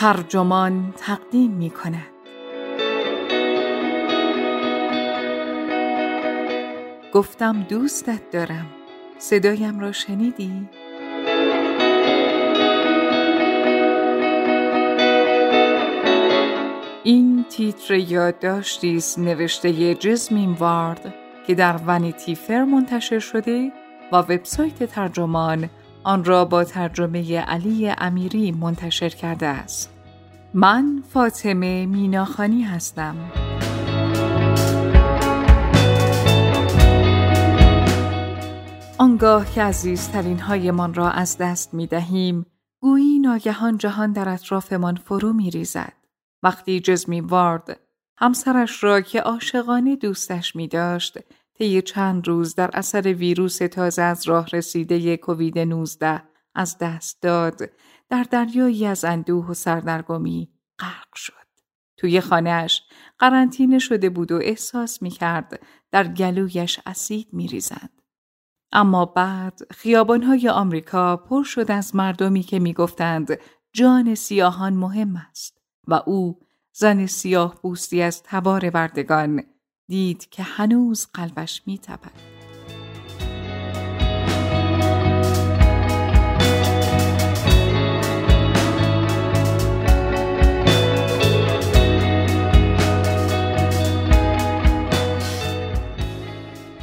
ترجمان تقدیم می کند. گفتم دوستت دارم صدایم را شنیدی؟ این تیتر یادداشتی است نوشته جزمین وارد که در ونیتی فر منتشر شده و وبسایت ترجمان آن را با ترجمه علی امیری منتشر کرده است. من فاطمه میناخانی هستم. آنگاه که عزیزترین هایمان را از دست می دهیم، گویی ناگهان جهان در اطرافمان فرو می ریزد. وقتی جزمی وارد همسرش را که عاشقانه دوستش می داشت طی چند روز در اثر ویروس تازه از راه رسیده کووید 19 از دست داد در دریایی از اندوه و سردرگمی غرق شد. توی خانهش قرنطینه شده بود و احساس می کرد در گلویش اسید می ریزند. اما بعد خیابانهای آمریکا پر شد از مردمی که می گفتند جان سیاهان مهم است و او زن سیاه بوستی از تبار بردگان دید که هنوز قلبش می تبد.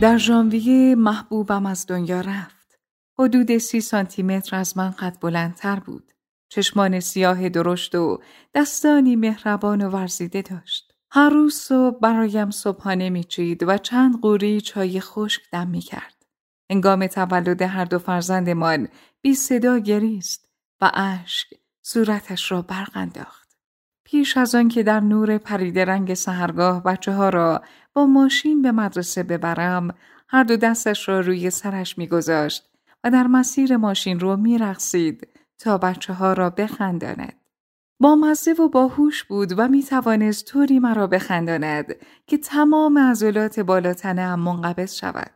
در ژانویه محبوبم از دنیا رفت. حدود سی سانتی متر از من قد بلندتر بود. چشمان سیاه درشت و دستانی مهربان و ورزیده داشت. هر روز صبح برایم صبحانه میچید و چند قوری چای خشک دم می کرد. انگام تولد هر دو فرزندمان بی صدا گریست و اشک صورتش را برق انداخت. پیش از آن که در نور پرید رنگ سهرگاه بچه ها را با ماشین به مدرسه ببرم هر دو دستش را روی سرش میگذاشت و در مسیر ماشین رو میرقصید تا بچه ها را بخنداند. با مزه و باهوش بود و می توانست طوری مرا بخنداند که تمام عضلات بالاتنه هم منقبض شود.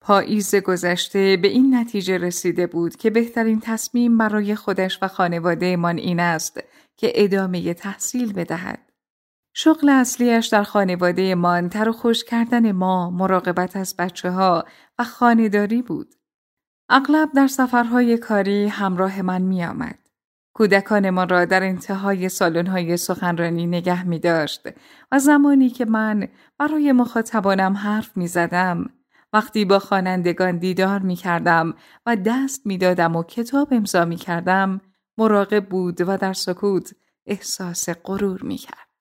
پاییز گذشته به این نتیجه رسیده بود که بهترین تصمیم برای خودش و خانواده من این است که ادامه تحصیل بدهد. شغل اصلیش در خانواده من تر و خوش کردن ما، مراقبت از بچه ها و خانهداری بود. اغلب در سفرهای کاری همراه من می آمد. کودکانمان را در انتهای سالن‌های سخنرانی نگه می داشت و زمانی که من برای مخاطبانم حرف می زدم وقتی با خوانندگان دیدار می کردم و دست می دادم و کتاب امضا می کردم مراقب بود و در سکوت احساس غرور می کرد.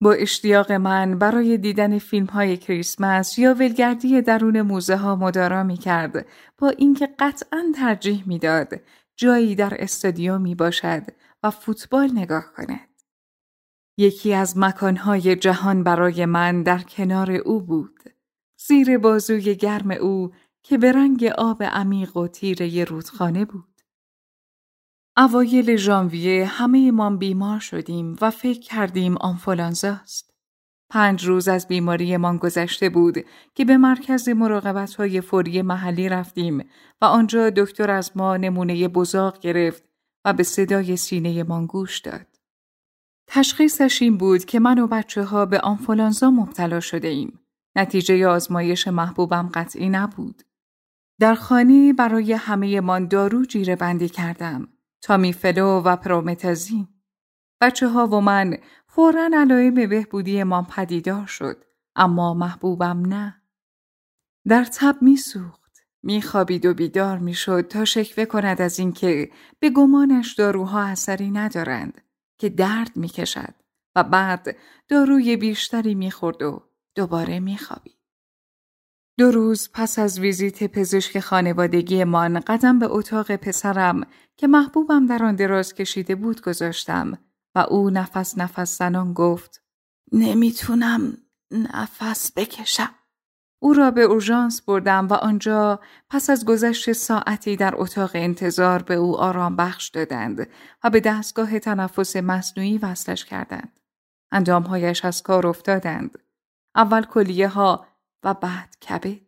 با اشتیاق من برای دیدن فیلم های کریسمس یا ولگردی درون موزه ها مدارا می کرد با اینکه قطعا ترجیح می‌داد جایی در استادیومی باشد و فوتبال نگاه کند. یکی از مکانهای جهان برای من در کنار او بود. زیر بازوی گرم او که به رنگ آب عمیق و تیره رودخانه بود. اوایل ژانویه همه ما بیمار شدیم و فکر کردیم آنفولانزاست. پنج روز از بیماریمان گذشته بود که به مرکز مراقبت های فوری محلی رفتیم و آنجا دکتر از ما نمونه بزاق گرفت و به صدای سینه من گوش داد. تشخیصش این بود که من و بچه ها به آنفولانزا مبتلا شده ایم. نتیجه آزمایش محبوبم قطعی نبود. در خانه برای همه من دارو جیره بندی کردم. تامیفلو و پرومتازین. بچه ها و من فورا علائم بهبودی ما پدیدار شد اما محبوبم نه. در تب میسوخت. میخوابید و بیدار می‌شد تا شکوه کند از اینکه به گمانش داروها اثری ندارند که درد می‌کشد و بعد داروی بیشتری می‌خورد و دوباره میخوابید. دو روز پس از ویزیت پزشک خانوادگی من قدم به اتاق پسرم که محبوبم در آن دراز کشیده بود گذاشتم و او نفس نفس زنان گفت نمی‌تونم نفس بکشم. او را به اورژانس بردم و آنجا پس از گذشت ساعتی در اتاق انتظار به او آرام بخش دادند و به دستگاه تنفس مصنوعی وصلش کردند. اندامهایش از کار افتادند. اول کلیه ها و بعد کبد.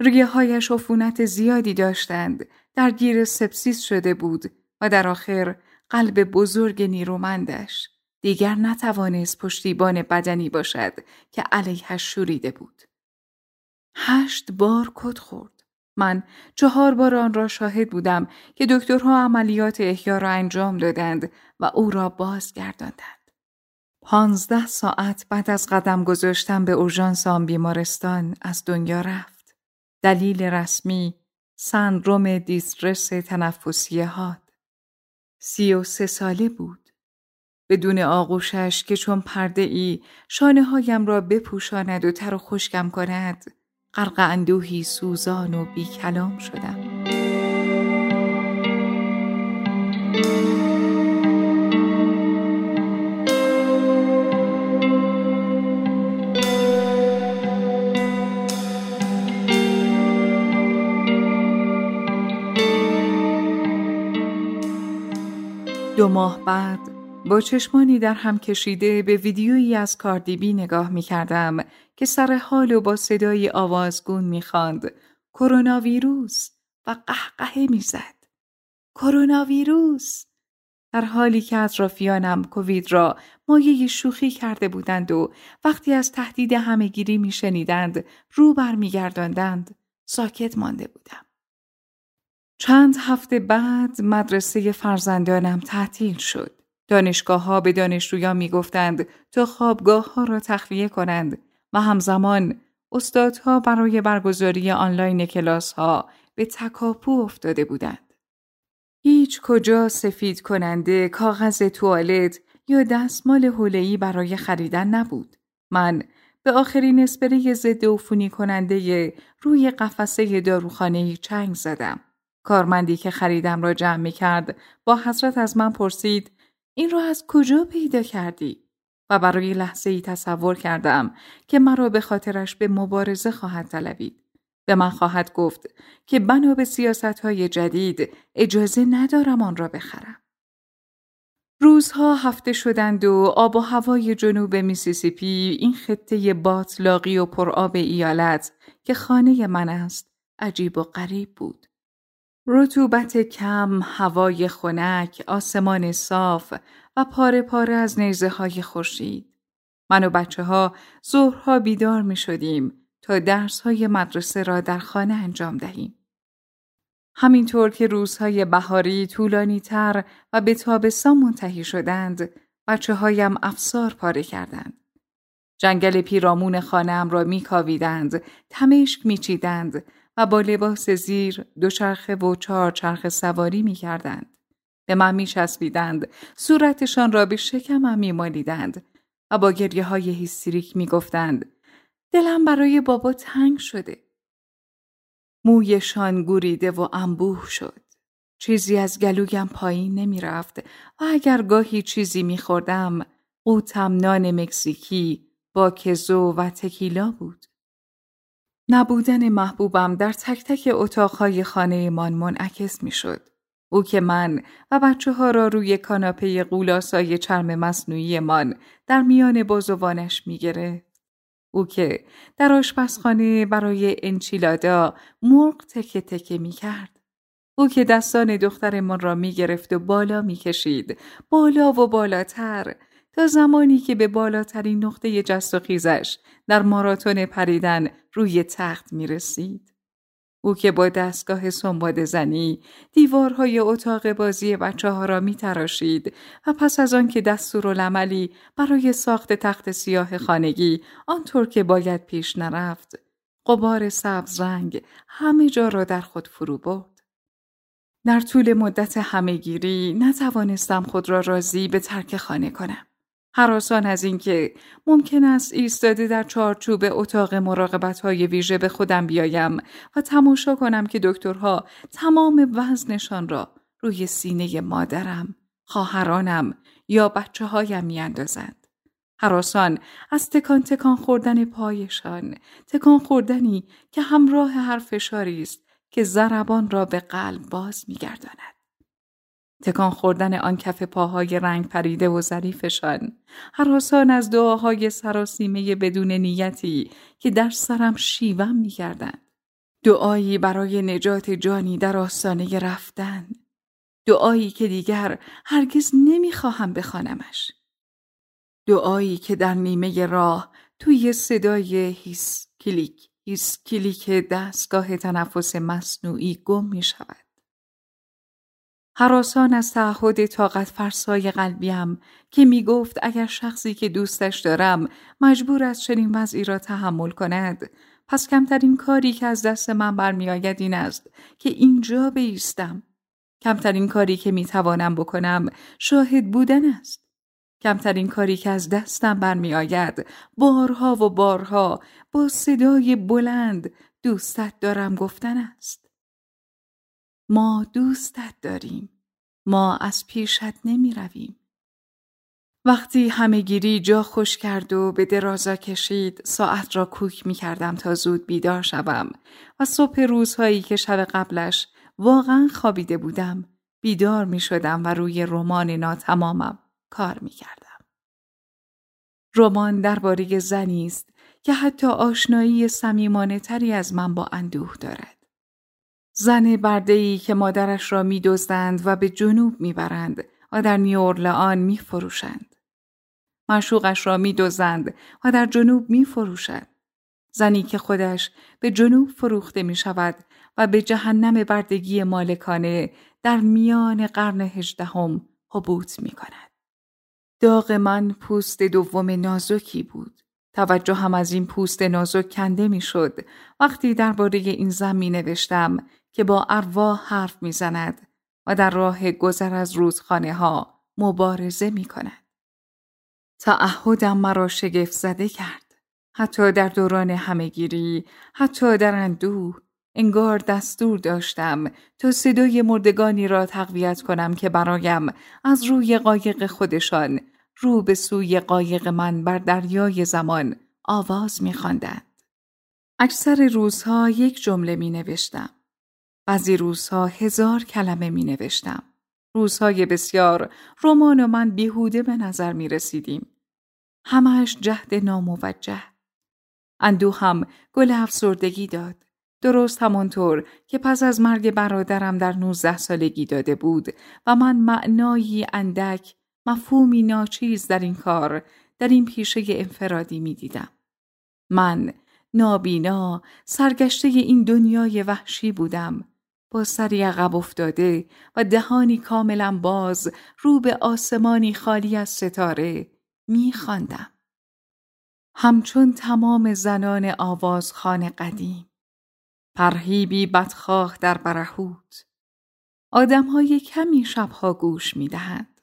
ریه هایش عفونت زیادی داشتند. درگیر سپسیس شده بود و در آخر قلب بزرگ نیرومندش دیگر نتوانست پشتیبان بدنی باشد که علیهش شوریده بود. هشت بار کد خورد. من چهار بار آن را شاهد بودم که دکترها عملیات احیا را انجام دادند و او را بازگرداندند. پانزده ساعت بعد از قدم گذاشتن به اورژانس آن بیمارستان از دنیا رفت. دلیل رسمی سندروم دیسترس تنفسی هاد. سی و سه ساله بود. بدون آغوشش که چون پرده ای شانه هایم را بپوشاند و تر و خشکم کند غرق اندوهی سوزان و بی کلام شدم. دو ماه بعد با چشمانی در هم کشیده به ویدیویی از کاردیبی نگاه می کردم که سر حال و با صدای آوازگون می خاند. کرونا ویروس و قهقهه می زد. کرونا ویروس در حالی که اطرافیانم کووید را مایه شوخی کرده بودند و وقتی از تهدید همهگیری می شنیدند رو برمیگرداندند ساکت مانده بودم. چند هفته بعد مدرسه فرزندانم تعطیل شد. دانشگاه ها به دانشجویان می گفتند تا خوابگاه ها را تخلیه کنند و همزمان استادها برای برگزاری آنلاین کلاس ها به تکاپو افتاده بودند. هیچ کجا سفید کننده کاغذ توالت یا دستمال حوله‌ای برای خریدن نبود. من به آخرین اسپری ضد عفونی کننده روی قفسه داروخانه چنگ زدم. کارمندی که خریدم را جمع می کرد با حضرت از من پرسید این را از کجا پیدا کردی؟ و برای لحظه ای تصور کردم که مرا به خاطرش به مبارزه خواهد طلبید. به من خواهد گفت که بنا به سیاست های جدید اجازه ندارم آن را بخرم. روزها هفته شدند و آب و هوای جنوب میسیسیپی این خطه باطلاقی و پرآب ایالت که خانه من است عجیب و غریب بود. رطوبت کم، هوای خنک، آسمان صاف و پاره پاره از نیزه های خورشید. من و بچه ها ظهرها بیدار می شدیم تا درس های مدرسه را در خانه انجام دهیم. همینطور که روزهای بهاری طولانی تر و به تابستان منتهی شدند، بچه هایم افسار پاره کردند. جنگل پیرامون خانهام را میکاویدند، تمشک میچیدند و با لباس زیر دوچرخه و چهارچرخه سواری می کردند. به من می چسبیدند، صورتشان را به شکمم می مالیدند و با گریه های هیستریک می گفتند دلم برای بابا تنگ شده. مویشان گوریده و انبوه شد. چیزی از گلویم پایین نمی رفت و اگر گاهی چیزی می خوردم قوتم نان مکزیکی با کزو و تکیلا بود. نبودن محبوبم در تک تک اتاقهای خانه من منعکس می شد. او که من و بچه ها را روی کاناپه قولاسای چرم مصنوعی من در میان بازوانش می گرفت. او که در آشپزخانه برای انچیلادا مرغ تکه تکه می کرد. او که دستان دخترمان را می گرفت و بالا می کشید. بالا و بالاتر تا زمانی که به بالاترین نقطه جست و خیزش در ماراتون پریدن روی تخت می رسید. او که با دستگاه سنباد زنی دیوارهای اتاق بازی بچه ها را می تراشید و پس از آن که دستورالعملی برای ساخت تخت سیاه خانگی آنطور که باید پیش نرفت قبار سبز رنگ همه جا را در خود فرو برد. در طول مدت همهگیری نتوانستم خود را راضی به ترک خانه کنم. حراسان از اینکه ممکن است ایستاده در چارچوب اتاق مراقبت های ویژه به خودم بیایم و تماشا کنم که دکترها تمام وزنشان را روی سینه مادرم، خواهرانم یا بچه هایم می اندازند. حراسان از تکان تکان خوردن پایشان، تکان خوردنی که همراه هر فشاری است که ضربان را به قلب باز می گرداند. تکان خوردن آن کف پاهای رنگ پریده و ظریفشان. حراسان از دعاهای سراسیمه بدون نیتی که در سرم شیوم می‌کردند دعایی برای نجات جانی در آستانه رفتن. دعایی که دیگر هرگز نمی‌خواهم بخوانمش. دعایی که در نیمه راه توی صدای هیس کلیک هیس کلیک دستگاه تنفس مصنوعی گم می شود. حراسان از تعهد طاقت فرسای قلبیم که می گفت اگر شخصی که دوستش دارم مجبور است چنین وضعی را تحمل کند پس کمترین کاری که از دست من برمیآید این است که اینجا بیستم. کمترین کاری که می توانم بکنم شاهد بودن است. کمترین کاری که از دستم برمیآید بارها و بارها با صدای بلند دوستت دارم گفتن است. ما دوستت داریم ما از پیشت نمی رویم. وقتی همه گیری جا خوش کرد و به درازا کشید ساعت را کوک می کردم تا زود بیدار شوم و صبح روزهایی که شب قبلش واقعا خوابیده بودم بیدار می شدم و روی رمان ناتمامم کار می کردم. رمان درباره زنی است که حتی آشنایی سمیمانه تری از من با اندوه دارد. زن بردهی که مادرش را می دزدند و به جنوب می برند و در نیورلان می فروشند. مشوقش را می دوزند و در جنوب می فروشند. زنی که خودش به جنوب فروخته می شود و به جهنم بردگی مالکانه در میان قرن هجدهم حبوط می کند. داغ من پوست دوم نازکی بود. توجه هم از این پوست نازک کنده می شد وقتی درباره این زن می نوشتم که با ارواح حرف می زند و در راه گذر از روزخانه ها مبارزه می کند. تعهدم مرا شگفت زده کرد. حتی در دوران همهگیری، حتی در اندوه، انگار دستور داشتم تا صدای مردگانی را تقویت کنم که برایم از روی قایق خودشان رو به سوی قایق من بر دریای زمان آواز میخواندند. اکثر روزها یک جمله می نوشتم. بعضی روزها هزار کلمه می نوشتم. روزهای بسیار رمان و من بیهوده به نظر می رسیدیم. همهش جهد ناموجه. اندو هم گل افسردگی داد. درست همانطور که پس از مرگ برادرم در نوزده سالگی داده بود و من معنایی اندک مفهومی ناچیز در این کار در این پیشه انفرادی می دیدم. من نابینا سرگشته این دنیای وحشی بودم با سری عقب افتاده و دهانی کاملا باز رو به آسمانی خالی از ستاره می خواندم. همچون تمام زنان آوازخان قدیم پرهیبی بدخواه در برهوت آدمهای کمی شبها گوش می دهند.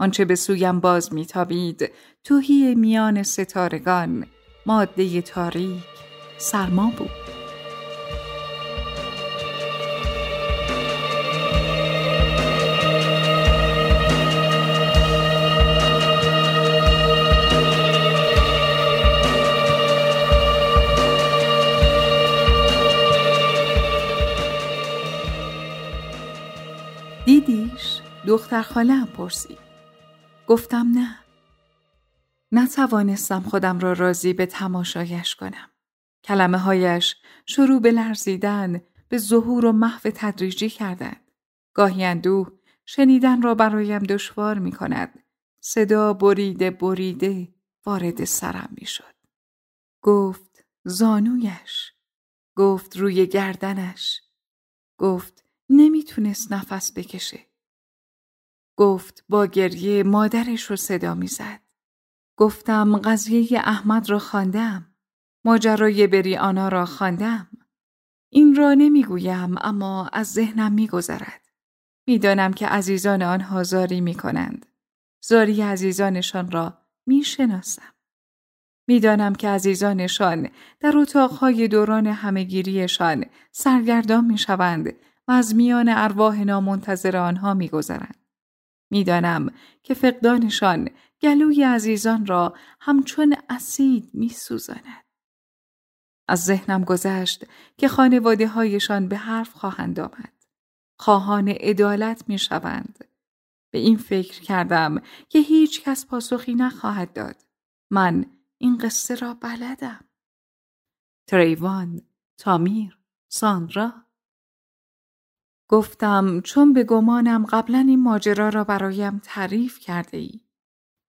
آنچه به سویم باز میتابید توهی میان ستارگان ماده تاریک سرما بود. دختر خاله هم پرسید. گفتم نه. نتوانستم خودم را راضی به تماشایش کنم. کلمه هایش شروع به لرزیدن به ظهور و محو تدریجی کردند. گاهی اندوه شنیدن را برایم دشوار می کند. صدا بریده بریده وارد سرم می شد. گفت زانویش. گفت روی گردنش. گفت نمی‌تونست نفس بکشه. گفت با گریه مادرش رو صدا می‌زد. گفتم قضیه احمد را خواندم. ماجرای بری آنا را خواندم. این را نمی‌گویم اما از ذهنم میگذرد. می‌دانم که عزیزان آنها زاری می‌کنند. زاری عزیزانشان را می‌شناسم. می‌دانم که عزیزانشان در اتاقهای دوران همهگیریشان سرگردان می‌شوند و از میان ارواح نامنتظر آنها میگذرند. می‌دانم که فقدانشان گلوی عزیزان را همچون اسید میسوزاند. از ذهنم گذشت که خانواده هایشان به حرف خواهند آمد. خواهان عدالت می شوند. به این فکر کردم که هیچ کس پاسخی نخواهد داد. من این قصه را بلدم. تریوان، تامیر، ساندرا گفتم چون به گمانم قبلا این ماجرا را برایم تعریف کرده ای.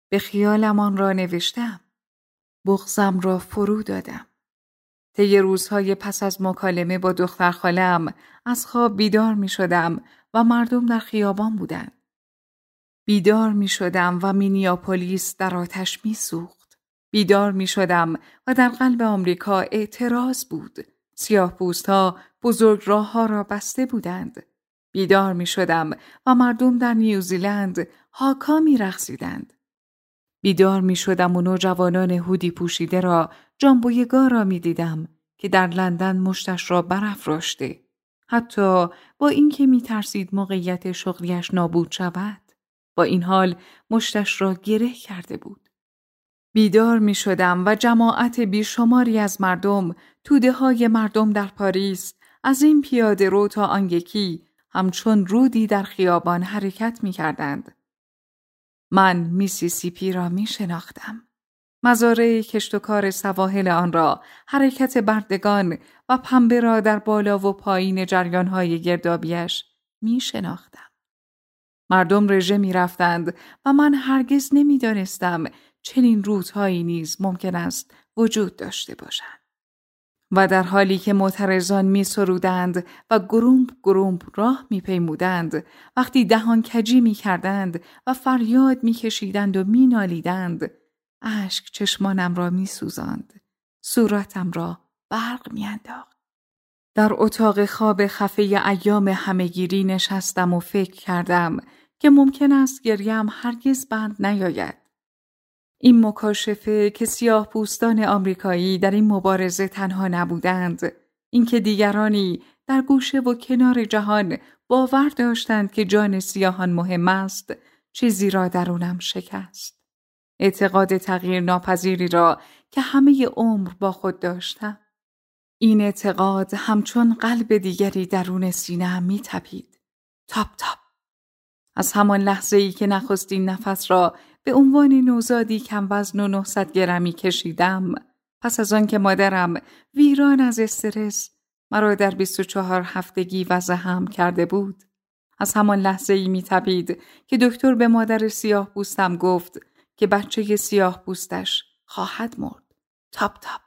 به خیالم آن را نوشتم. بغزم را فرو دادم. طی روزهای پس از مکالمه با دختر خالم از خواب بیدار می شدم و مردم در خیابان بودند. بیدار می شدم و مینیاپولیس در آتش می سوخت. بیدار می شدم و در قلب آمریکا اعتراض بود. سیاه بزرگ راه ها را بسته بودند. بیدار می شدم و مردم در نیوزیلند هاکا می رخصیدند. بیدار می شدم و نوجوانان هودی پوشیده را جانبویگاه را می دیدم که در لندن مشتش را برافراشته. حتی با اینکه می ترسید موقعیت شغلیش نابود شود. با این حال مشتش را گره کرده بود. بیدار می شدم و جماعت بیشماری از مردم توده های مردم در پاریس از این پیاده رو تا آن یکی همچون رودی در خیابان حرکت می کردند. من میسیسیپی را می شناختم. مزاره کشت و کار سواحل آن را، حرکت بردگان و پنبه را در بالا و پایین جریانهای گردابیش می شناختم. مردم رژه می رفتند و من هرگز نمی دانستم چنین روزهایی نیز ممکن است وجود داشته باشند. و در حالی که معترضان می سرودند و گرومب گرومب راه می پیمودند وقتی دهان کجی می کردند و فریاد می کشیدند و می نالیدند اشک چشمانم را می سوزند. صورتم را برق می انداخت. در اتاق خواب خفه ایام همهگیری نشستم و فکر کردم که ممکن است گریم هرگز بند نیاید. این مکاشفه که سیاه پوستان آمریکایی در این مبارزه تنها نبودند اینکه دیگرانی در گوشه و کنار جهان باور داشتند که جان سیاهان مهم است چیزی را درونم شکست اعتقاد تغییر ناپذیری را که همه عمر با خود داشتم این اعتقاد همچون قلب دیگری درون سینه می تپید. تاپ تاپ. از همان لحظه ای که نخستین نفس را به عنوان نوزادی کم وزن و 900 گرمی کشیدم. پس از آن که مادرم ویران از استرس مرا در 24 هفتگی وضع هم کرده بود. از همان لحظه ای می تبید که دکتر به مادر سیاه پوستم گفت که بچه سیاه پوستش خواهد مرد. تاپ تاپ.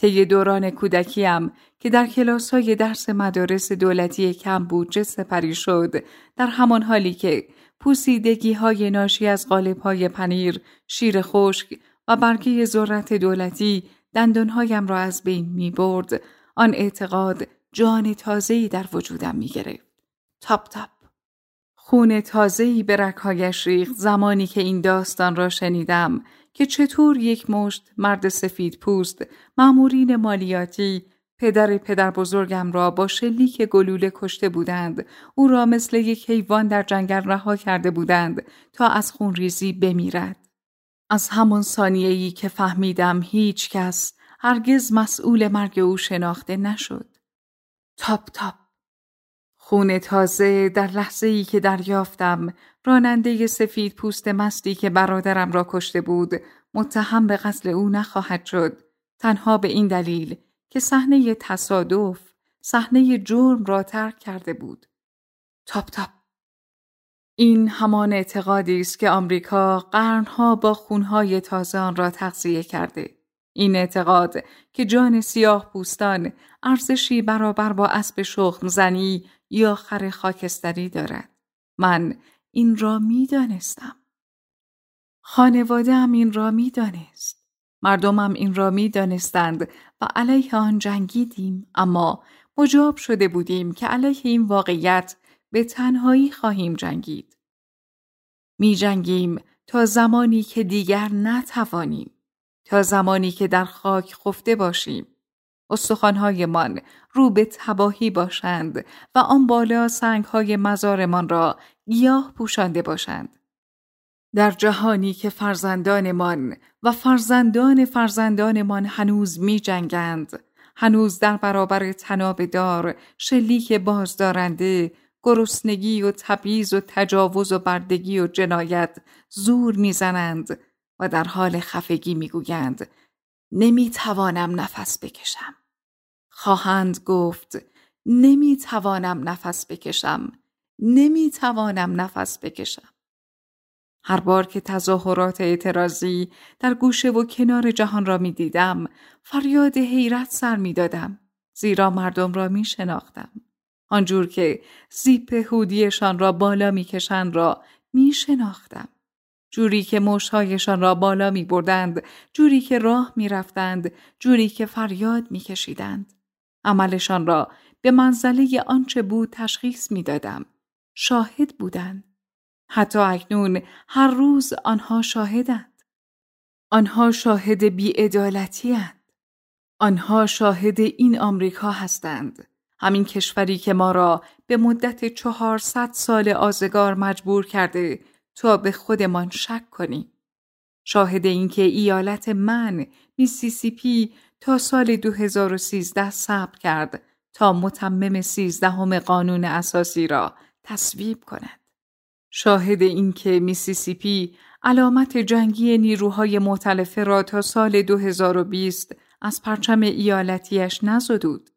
طی دوران کودکیم که در کلاس های درس مدارس دولتی کم بودجه سپری شد در همان حالی که پوسیدگی های ناشی از غالب های پنیر، شیر خشک و برگه ذرت دولتی دندانهایم را از بین می برد، آن اعتقاد جان تازه‌ای در وجودم می گرفت. تاپ تاپ. خون تازه‌ای به رکهایش ریخت زمانی که این داستان را شنیدم که چطور یک مشت مرد سفید پوست مامورین مالیاتی پدر پدر بزرگم را با شلیک گلوله کشته بودند. او را مثل یک حیوان در جنگل رها کرده بودند تا از خونریزی بمیرد. از همان ثانیه‌ای که فهمیدم هیچ کس هرگز مسئول مرگ او شناخته نشد. تاپ تاپ. خون تازه در لحظه ای که دریافتم راننده سفید پوست مستی که برادرم را کشته بود متهم به قتل او نخواهد شد. تنها به این دلیل که صحنه تصادف صحنه جرم را ترک کرده بود. تاپ تاپ. این همان اعتقادی است که آمریکا قرنها با خونهای تازه آن را تغذیه کرده. این اعتقاد که جان سیاه پوستان ارزشی برابر با اسب شخم زنی یا خر خاکستری دارد. من این را می دانستم. خانواده هم این را می دانست. مردمم این را می دانستند و علیه آن جنگیدیم اما مجاب شده بودیم که علیه این واقعیت به تنهایی خواهیم جنگید. می جنگیم تا زمانی که دیگر نتوانیم. تا زمانی که در خاک خفته باشیم. استخوانهایمان رو به تباهی باشند و آن بالا سنگهای مزارمان را گیاه پوشانده باشند. در جهانی که فرزندانمان و فرزندان فرزندانمان هنوز می جنگند، هنوز در برابر تناب دار، شلیک بازدارنده، گرسنگی و تبعیض و تجاوز و بردگی و جنایت زور می‌زنند و در حال خفگی می‌گویند نمی‌توانم نفس بکشم. خواهند گفت نمی توانم نفس بکشم. نمی توانم نفس بکشم. هر بار که تظاهرات اعتراضی در گوشه و کنار جهان را می دیدم فریاد حیرت سر می دادم زیرا مردم را می شناختم آنجور که زیپ هودیشان را بالا می کشند را می شناختم جوری که موشهایشان را بالا می بردند، جوری که راه می رفتند، جوری که فریاد می کشیدند. عملشان را به منزله آنچه بود تشخیص می دادم. شاهد بودند. حتی اکنون هر روز آنها شاهدند. آنها شاهد بیعدالتی آنها شاهد این آمریکا هستند. همین کشوری که ما را به مدت چهارصد سال آزگار مجبور کرده تا به خودمان شک کنیم. شاهد اینکه ایالت من میسیسیپی تا سال 2013 صبر کرد تا متمم سیزدهم قانون اساسی را تصویب کند. شاهد اینکه میسیسیپی علامت جنگی نیروهای مختلفه را تا سال 2020 از پرچم ایالتیش نزدود.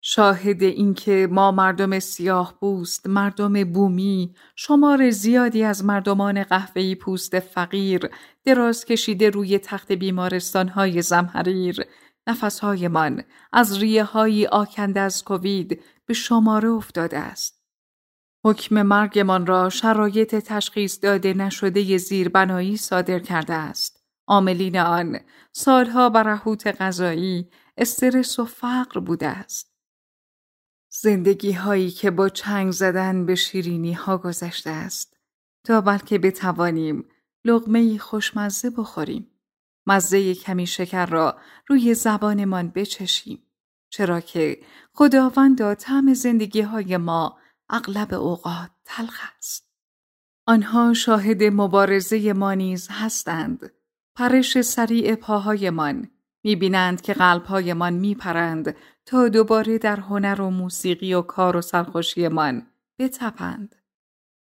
شاهد اینکه ما مردم سیاه پوست، مردم بومی، شمار زیادی از مردمان قهوه‌ای پوست فقیر دراز کشیده روی تخت بیمارستانهای زمحریر نفسهایمان از ریه های آکنده از کووید به شماره افتاده است. حکم مرگمان را شرایط تشخیص داده نشده زیربنایی صادر کرده است. عاملین آن سالها برهوت غذایی، استرس و فقر بوده است. زندگی هایی که با چنگ زدن به شیرینی ها گذشته است تا بلکه بتوانیم لغمه خوشمزه بخوریم مزه کمی شکر را روی زبانمان بچشیم چرا که خداوند طعم زندگی های ما اغلب اوقات تلخ است آنها شاهد مبارزه ما نیز هستند پرش سریع پاهایمان می‌بینند که قلبهایمان میپرند تا دوباره در هنر و موسیقی و کار و سرخوشیمان بتپند.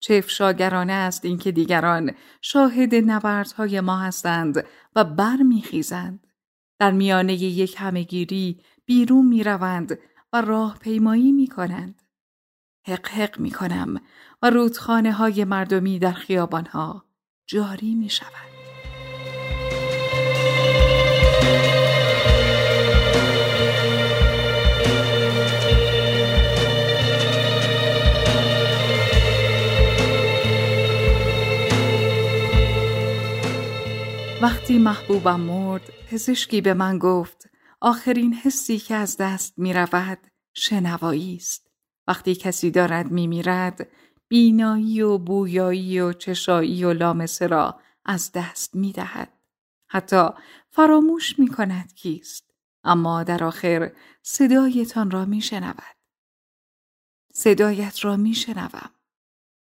چه افشاگرانه است اینکه دیگران شاهد نبردهای ما هستند و برمیخیزند. در میانه یک همهگیری بیرون می‌روند و راه پیمایی می کنند. حق می کنم و رودخانه های مردمی در خیابانها جاری می شود. وقتی محبوبم مرد پزشکی به من گفت آخرین حسی که از دست می رود شنوایی است. وقتی کسی دارد می میرد بینایی و بویایی و چشایی و لامسه را از دست می دهد. حتی فراموش می کند کیست. اما در آخر صدایتان را می شنود. صدایت را می شنوم.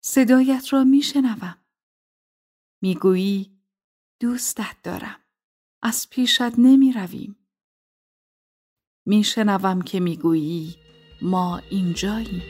صدایت را می شنوم. دوستت دارم. از پیشت نمی رویم. می که می گویی ما اینجاییم.